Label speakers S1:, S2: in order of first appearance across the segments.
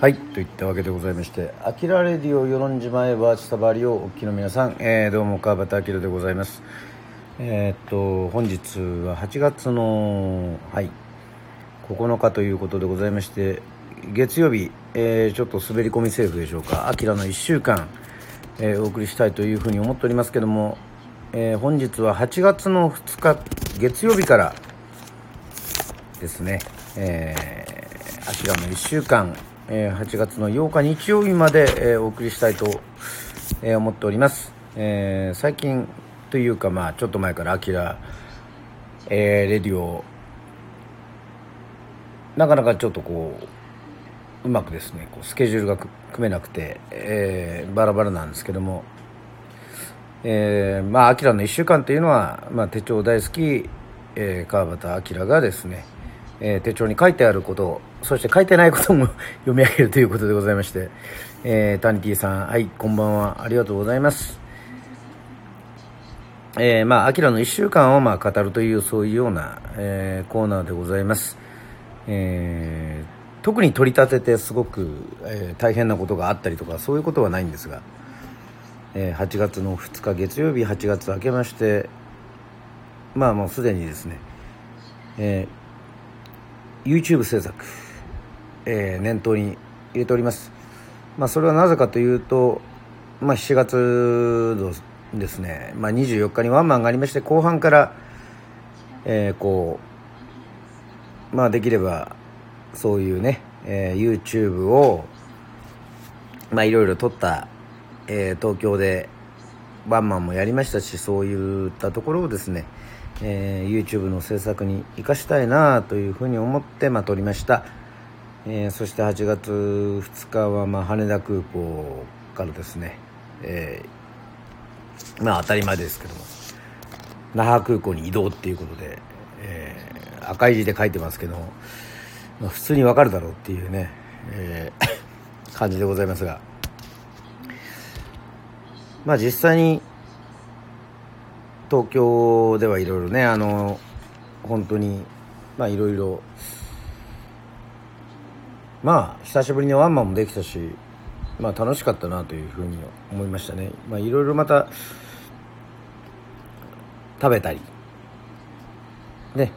S1: はいといったわけでございまして「あきらレディオ与論島へバーチサバリ」をお聞きの皆さん、えー、どうも川端明でございます。えー、っと本日は8月のはい9日ということでございまして月曜日、えー、ちょっと滑り込みセーフでしょうか「あきらの1週間」えー、お送りしたいというふうに思っておりますけども、えー、本日は8月の2日月曜日からですね、えー、あきらの1週間え8月の8日日曜日まで、えお送りしたいと、え思っております、え最近というかまあちょっと前からアキラ、えレディオなかなかちょっとこううまくですねこうスケジュールが組めなくて、えー、バラバラなんですけども、えー、まあアキラの1週間というのは、まあ、手帳大好き、えー、川端明がですねえー、手帳に書いてあることそして書いてないことも 読み上げるということでございまして、えー、タニティさんはいこんばんは。ありがとうございます。えー、まあ、アキラの1週間をまあ語るというそういうような、えー、コーナーでございます、えー、特に取り立ててすごく、えー、大変なことがあったりとかそういうことはないんですが、えー、8月の2日月曜日8月明けましてまあもうすでにですね、えー YouTube 制作、えー、念頭に入れております、まあ、それはなぜかというと、まあ、7月のですね、まあ、24日にワンマンがありまして後半から、えー、こうまあできればそういうね、えー、YouTube をまあいろいろ撮った、えー、東京でワンマンもやりましたしそういったところをですねえー、YouTube の制作に生かしたいなというふうに思って、まあ、撮りました、えー、そして8月2日は、まあ、羽田空港からですね、えー、まあ当たり前ですけども。那覇空港に移動っていうことで、えー、赤い字で書いてますけども、まあ、普通にわかるだろうっていうね、えー、感じでございますが。まあ実際に東京ではいろいろねあの本当にまあいろいろまあ久しぶりにワンマンもできたしまあ楽しかったなというふうに思いましたね。まあいろいろまた食べたりね。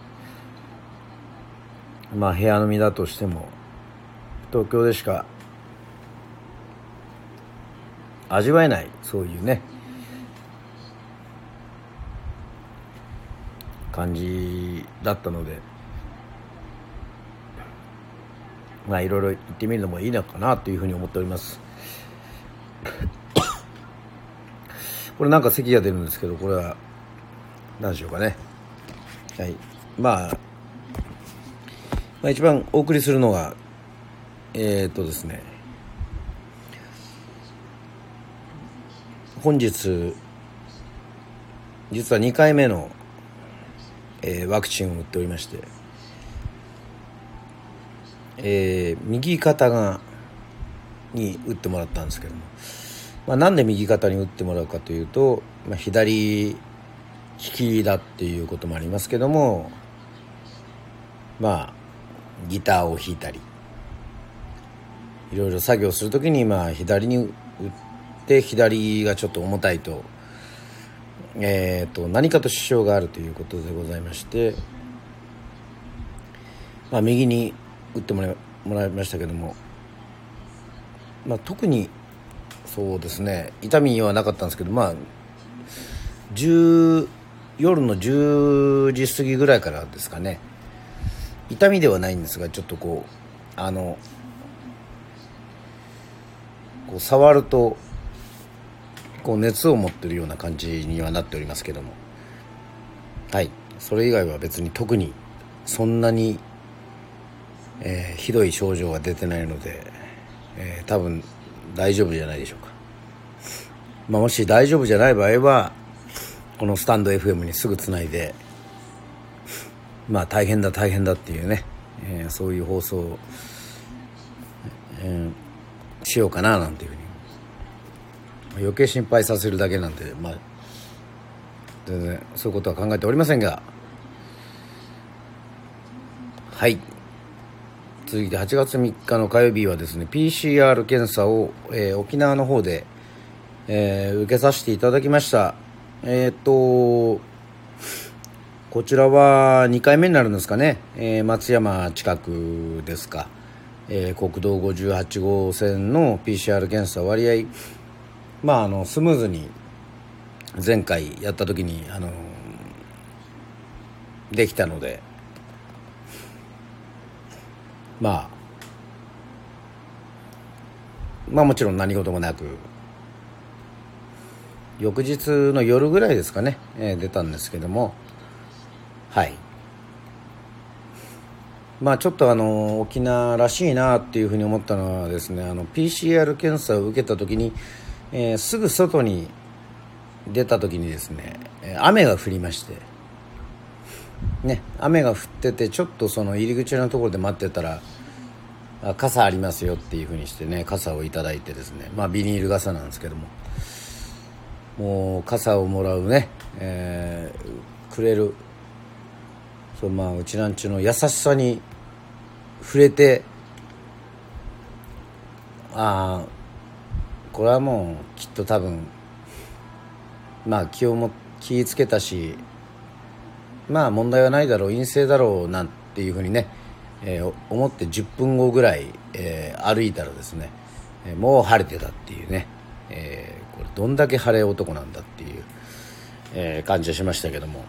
S1: まあ部屋飲みだとしても東京でしか味わえないそういうね。感じだったのでまあいろいろ行ってみるのもいいのかなというふうに思っております。これなんか席が出るんですけどこれは何でしょうかね。はい。まあ、まあ、一番お送りするのがえー、っとですね。本日実は2回目のえー、ワクチンを打っておりまして、えー、右肩がに打ってもらったんですけども、まあ、なんで右肩に打ってもらうかというと、まあ、左利きだっていうこともありますけどもまあギターを弾いたりいろいろ作業する時にまあ左に打って左がちょっと重たいとえーと、何かと支障があるということでございまして、まあ、右に打ってもらいもらいましたけども、まあ、特にそうですね痛みはなかったんですけどまあ夜の10時過ぎぐらいからですかね痛みではないんですがちょっとこうあのこう触るとこう熱を持ってるような感じにはなっておりますけども。はい。それ以外は別に特にそんなに、えー、ひどい症状が出てないので、えー、多分大丈夫じゃないでしょうか、まあ、もし大丈夫じゃない場合はこのスタンド FM にすぐつないでまあ大変だ大変だっていうね、えー、そういう放送を、えー、しようかななんていうふうに余計心配させるだけなんでまあ全然そういうことは考えておりませんが。はい。続いて8月3日の火曜日はですね PCR 検査を、えー、沖縄の方で、えー、受けさせていただきました。えっ、とこちらは2回目になるんですかね、えー、松山近くですか、え国道58号線の PCR 検査割合まああのスムーズに前回やった時にあのできたのでまあまあもちろん何事もなく翌日の夜ぐらいですかね、えー、出たんですけどもはい。まあちょっとあの沖縄らしいなっていうふうに思ったのはですねあの PCR 検査を受けた時に、えー、すぐ外に出た時にですね雨が降りましてね雨が降っててちょっとその入り口のところで待ってたら傘ありますよっていうふうにしてね傘をいいてですねまあビニール傘なんですけどももう傘をもらうね、えー、くれるそうまあうちなんちの優しさに触れてああこれはもうきっと多分まあ気をも気ぃつけたしまあ問題はないだろう陰性だろうなんていうふうにねえー、思って10分後ぐらい、えー、歩いたらですね、え、もう晴れてたっていうね、えこれどんだけ晴れ男なんだっていう、え感じがしましたけども、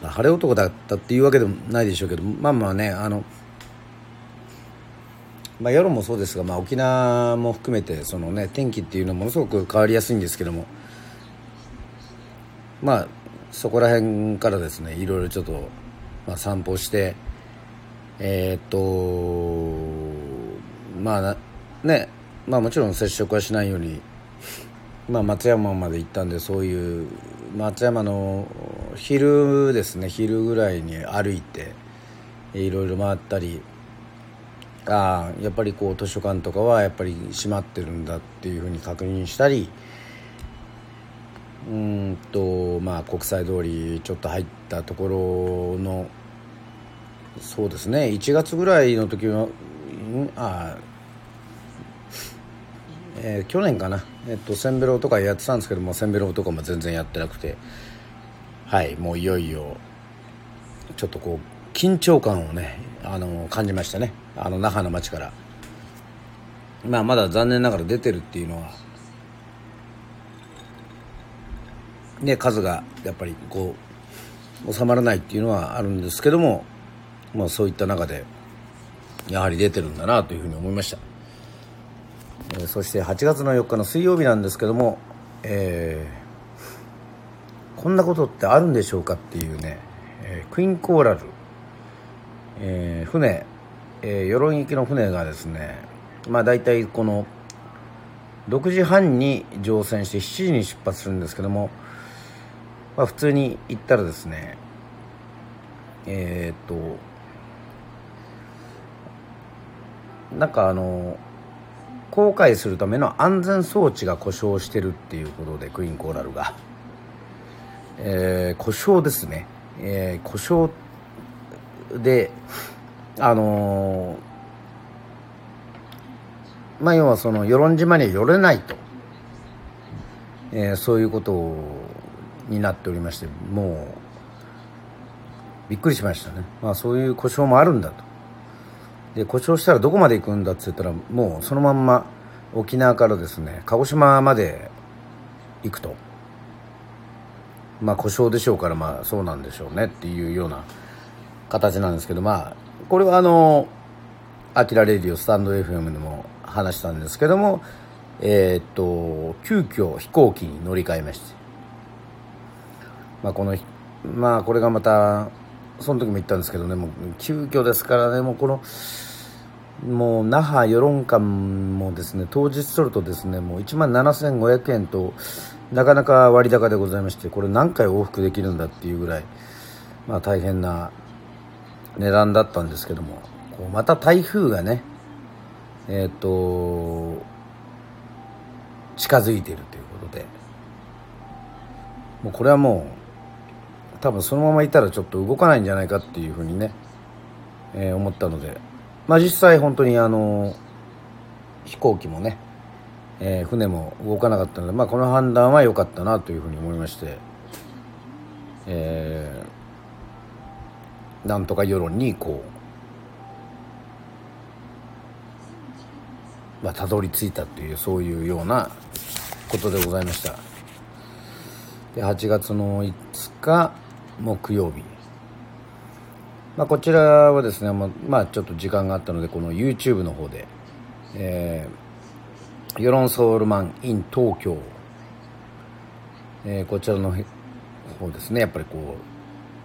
S1: まあ、晴れ男だったっていうわけでもないでしょうけどまあまあねあのまあ、夜もそうですが、まあ、沖縄も含めてその、ね、天気っていうのはものすごく変わりやすいんですけどもまあそこら辺からですねいろいろちょっと、まあ、散歩してえー、っとまあねまあもちろん接触はしないようにまあ松山まで行ったんでそういう松山の昼ですね昼ぐらいに歩いていろいろ回ったりあやっぱりこう図書館とかはやっぱり閉まってるんだっていうふうに確認したりうんとまあ国際通りちょっと入ったところのそうですね。1月ぐらいの時はあえー、去年かな、えっと、センベロとかやってたんですけどもセンベロとかも全然やってなくてはいもういよいよちょっとこう緊張感をねあの感じましたね。あの那覇の街から。まあまだ残念ながら出てるっていうのは。ね数がやっぱりこう収まらないっていうのはあるんですけどもまあ、そういった中でやはり出てるんだなというふうに思いました、えー、そして8月の4日の水曜日なんですけども、えー、こんなことってあるんでしょうかっていうね、えー、クイーンコーラル、えー、船、えー、鎧行きの船がですねまあ大体この6時半に乗船して7時に出発するんですけども、まあ、普通に行ったらですねえー、っとなんかあの航海するための安全装置が故障してるっていうことでクイーンコーラルが、えー、故障ですね、えー、故障であの、まあ要はその与論島には寄れないと、えー、そういうことになっておりましてもうびっくりしましたね。まあそういう故障もあるんだと。で故障したらどこまで行くんだって言ったらもうそのまんま沖縄からですね鹿児島まで行くと。まあ故障でしょうからまあそうなんでしょうねっていうような形なんですけどまあこれはあのアキラレディオスタンド FM でも話したんですけどもえー、っと急遽飛行機に乗り換えまして。まあこのまあこれがまたその時も言ったんですけどねもう急遽ですからねもうこのもう那覇与論館もですね当日取るとですねもう1万7500円となかなか割高でございましてこれ何回往復できるんだっていうぐらい、まあ、大変な値段だったんですけどもこうまた台風がねえっ、と近づいているということでもうこれはもう多分そのままいたらちょっと動かないんじゃないかっていうふうにね、えー、思ったのでまあ実際本当にあの飛行機もね、えー、船も動かなかったので、まあ、この判断は良かったなというふうに思いまして、えー、なんとか世論にこう、まあ、たどり着いたというそういうようなことでございました。で8月の5日木曜日。まあ、こちらはですね、まあ、まあ、ちょっと時間があったのでこの YouTube の方で、えー、世論ソウルマン in 東京、えー、こちらの方ですねやっぱりこう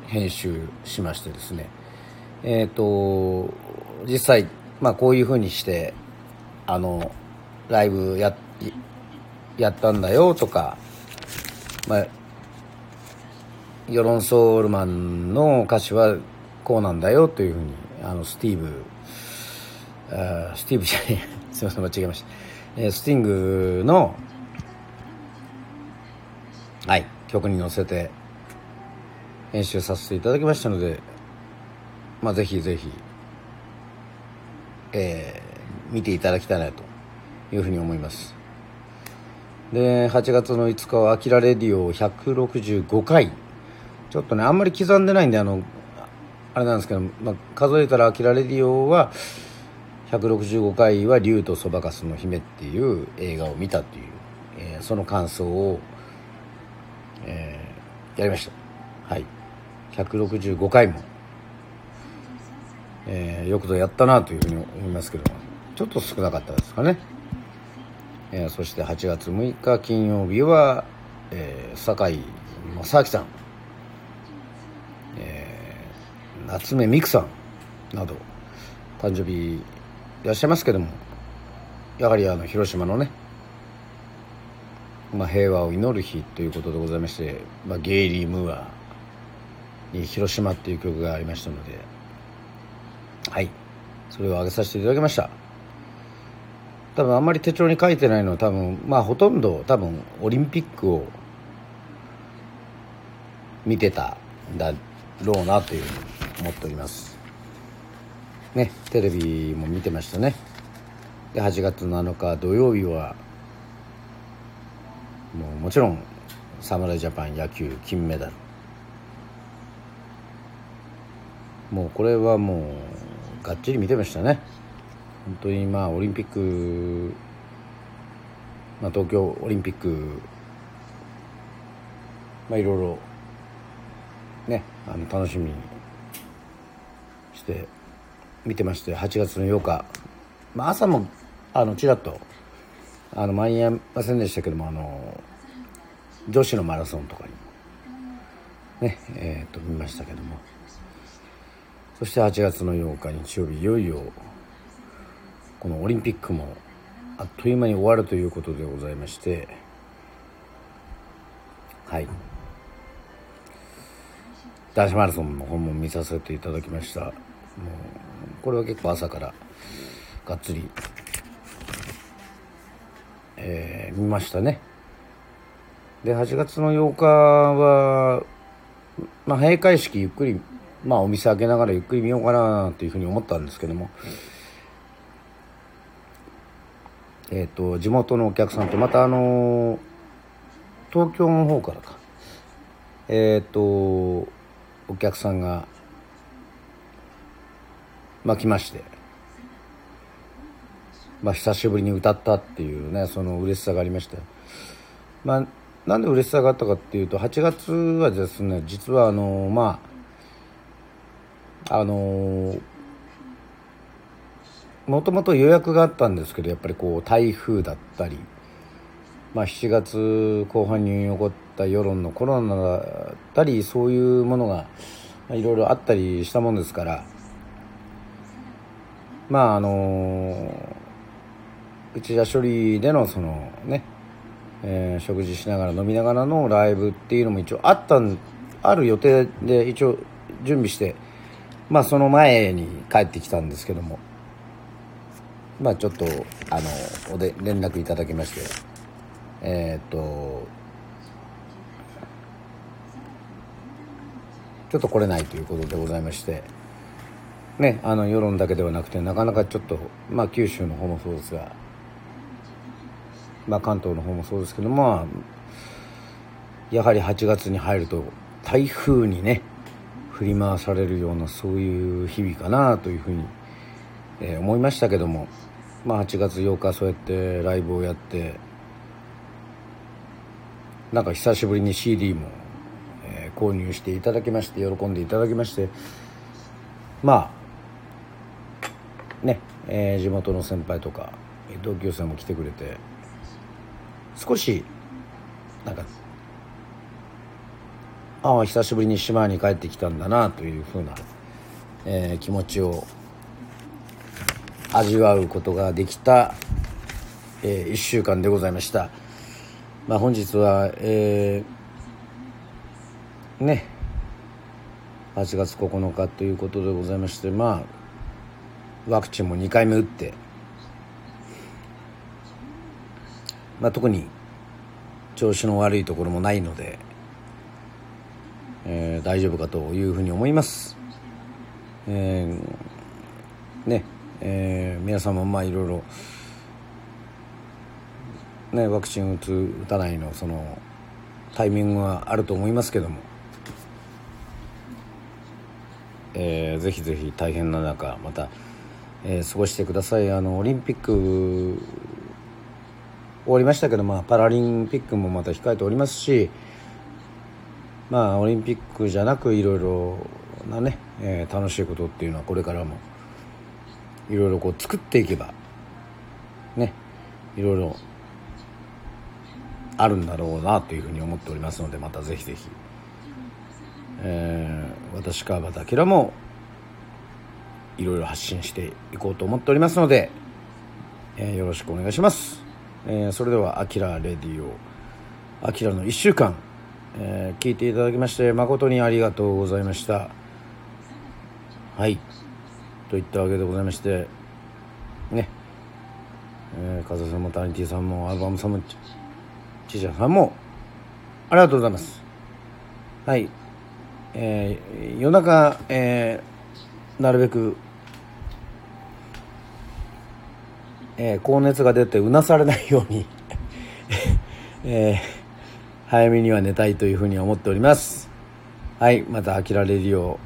S1: 編集しましてですね。えっ、ー、と実際まあこういうふうにしてあのライブややったんだよとか、まあ、世論ソウルマンの歌詞はこうなんだよというふうにあのスティーブあスティーブ じゃねえすいません間違えました、えー、スティングのはい曲に乗せて編集させていただきましたのでまあぜひぜひえー、見ていただきたいなというふうに思います。で8月の5日は「アキラレディオ」165回。ちょっとねあんまり刻んでないんであのあれなんですけど、まあ、数えたら「アキラレディオ」は165回は「竜とそばかすの姫」っていう映画を見たっていう、えー、その感想を、えー、やりました。はい。165回も、えー、よくぞやったなというふうに思いますけどもちょっと少なかったですかね、えー、そして8月6日金曜日は、えー、酒井正明さん、えー、夏目美久さんなど誕生日いらっしゃいますけどもやはりあの広島のね、まあ、平和を祈る日ということでございまして、まあ、ゲイリー・ムーア「広島」っていう曲がありましたのではい。それを上げさせていただきました。多分あんまり手帳に書いてないのは多分まあほとんど多分オリンピックを見てたんだろうなというふうに思っております。ねテレビも見てましたね。で8月7日土曜日はもうもちろん侍ジャパン野球金メダル。もうこれはもうがっちり見てましたね。本当にまあオリンピック、まあ、東京オリンピックまあいろいろねあの楽しみにして見てまして8月の8日、まあ、朝もあのちらっとあの間に合いませんでしたけどもあの女子のマラソンとかにねえー、と見ましたけども。そして8月の8日日曜日いよいよこのオリンピックもあっという間に終わるということでございましてはい。男子マラソンの方も見させていただきました。もうこれは結構朝からがっつり、えー、見ましたね。で8月の8日は、まあ、閉会式ゆっくり、まあ、お店開けながらゆっくり見ようかなというふうに思ったんですけども、えっ、ー、と地元のお客さんとまたあの東京の方からか。えっ、ー、とお客さんがまあ、来まして、まあ、久しぶりに歌ったっていうねその嬉しさがありましたまあなんで嬉しさがあったかっていうと8月はですね実はあのまああのもともと予約があったんですけどやっぱりこう台風だったり、まあ、7月後半に起こった世論のコロナだったりそういうものがいろいろあったりしたもんですからまああの内田処理でのそのね、えー、食事しながら飲みながらのライブっていうのも一応あったある予定で一応準備してまあその前に帰ってきたんですけども。まあちょっとあのおで連絡いただきまして。えー、っとちょっと来れないということでございまして。ねあの世論だけではなくてなかなかちょっとまあ九州の方もそうですが。まあ関東の方もそうですけどまあやはり8月に入ると台風にね振り回されるようなそういう日々かなというふうに、えー、思いましたけどもまあ8月8日そうやってライブをやってなんか久しぶりに CD も、えー、購入していただきまして喜んでいただきましてまあね、えー、地元の先輩とか同級生も来てくれて少しなんかああ久しぶりに島に帰ってきたんだなというふうな、えー、気持ちを味わうことができた、えー、1週間でございました、まあ、本日は、えー、ね8月9日ということでございましてまあワクチンも2回目打って、まあ、特に調子の悪いところもないのでえー、大丈夫かというふうに思います。えー、ね、えー、皆さんもまあいろいろ、ね、ワクチン打つ打たないのそのタイミングはあると思いますけども、えー、ぜひぜひ大変な中また、えー、過ごしてくださいあのオリンピック終わりましたけど、まあ、パラリンピックもまた控えておりますしまあオリンピックじゃなくいろいろなね、えー、楽しいことっていうのはこれからもいろいろこう作っていけばねいろいろあるんだろうなというふうに思っておりますのでまたぜひぜひ、えー、私川端明もいろいろ発信していこうと思っておりますので、えー、よろしくお願いします、えー、それでは「あきらレディオ」「あきらの1週間」えー、聞いていただきまして誠にありがとうございました。はい。といったわけでございましてね。えー、風さんもタニティさんもアルバムさんもちちゃんさんもありがとうございます。はい。えー、夜中、えー、なるべくえー、高熱が出てうなされないように えー早めには寝たいというふうに思っております。はいまた「飽きられるよ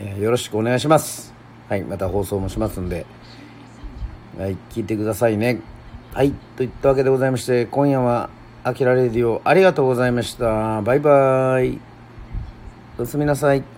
S1: う」えー、よろしくお願いします。はいまた放送もしますんで。はい聞いてくださいね。はいといったわけでございまして今夜は「飽きられるよう」ありがとうございました。バイバーイ。おやすみなさい。